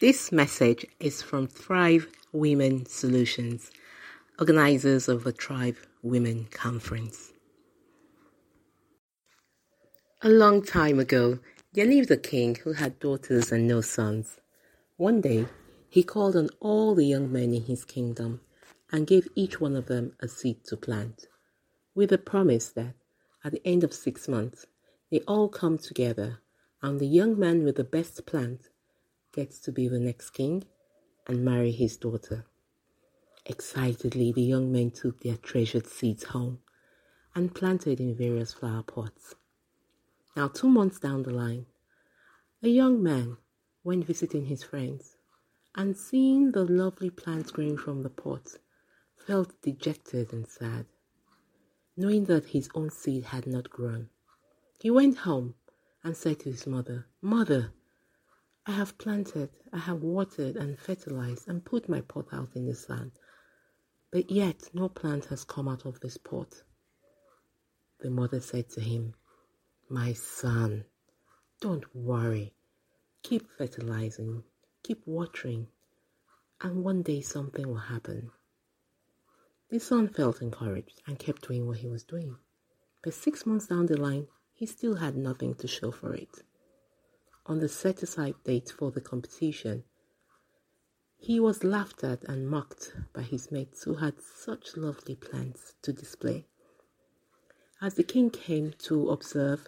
This message is from Thrive Women Solutions, organizers of the Thrive Women Conference. A long time ago, there lived a king who had daughters and no sons. One day, he called on all the young men in his kingdom and gave each one of them a seed to plant, with a promise that at the end of six months, they all come together and the young man with the best plant gets to be the next king and marry his daughter. Excitedly, the young men took their treasured seeds home and planted in various flower pots. Now, two months down the line, a young man went visiting his friends and seeing the lovely plants growing from the pots, felt dejected and sad, knowing that his own seed had not grown. He went home and said to his mother, Mother, I have planted, I have watered and fertilized and put my pot out in the sun, but yet no plant has come out of this pot. The mother said to him, My son, don't worry. Keep fertilizing, keep watering, and one day something will happen. The son felt encouraged and kept doing what he was doing. But six months down the line, he still had nothing to show for it on the set aside date for the competition. He was laughed at and mocked by his mates who had such lovely plants to display. As the king came to observe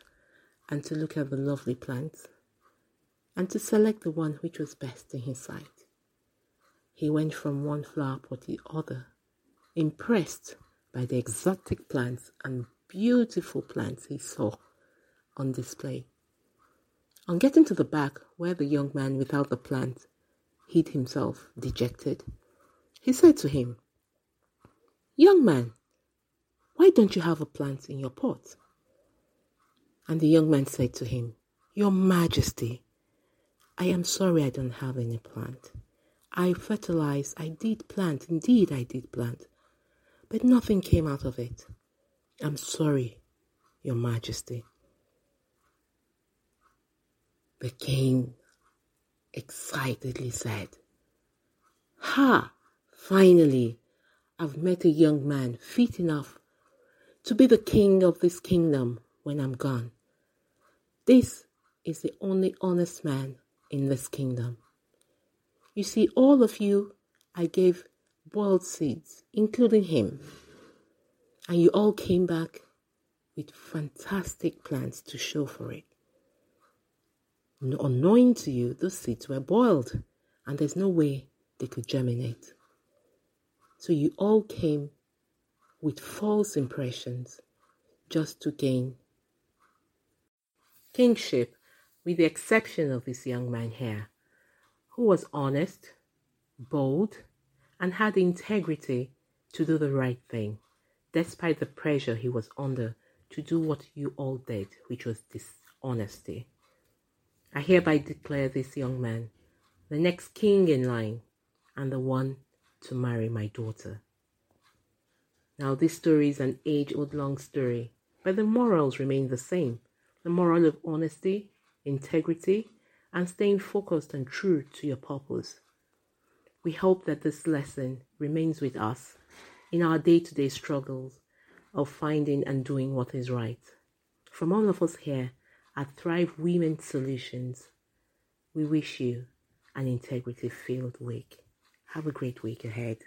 and to look at the lovely plants and to select the one which was best in his sight, he went from one flower pot to the other, impressed by the exotic plants and beautiful plants he saw on display. On getting to the back, where the young man without the plant hid himself, dejected, he said to him, Young man, why don't you have a plant in your pot? And the young man said to him, Your Majesty, I am sorry I don't have any plant. I fertilized, I did plant, indeed I did plant, but nothing came out of it. I'm sorry, Your Majesty. The king excitedly said, Ha! Finally, I've met a young man fit enough to be the king of this kingdom when I'm gone. This is the only honest man in this kingdom. You see, all of you, I gave boiled seeds, including him, and you all came back with fantastic plans to show for it unknowing to you, those seeds were boiled and there's no way they could germinate. So you all came with false impressions just to gain kingship, with the exception of this young man here, who was honest, bold, and had the integrity to do the right thing, despite the pressure he was under to do what you all did, which was dishonesty. I hereby declare this young man the next king in line and the one to marry my daughter. Now, this story is an age old long story, but the morals remain the same the moral of honesty, integrity, and staying focused and true to your purpose. We hope that this lesson remains with us in our day to day struggles of finding and doing what is right. From all of us here, at Thrive Women Solutions. We wish you an integrity filled week. Have a great week ahead.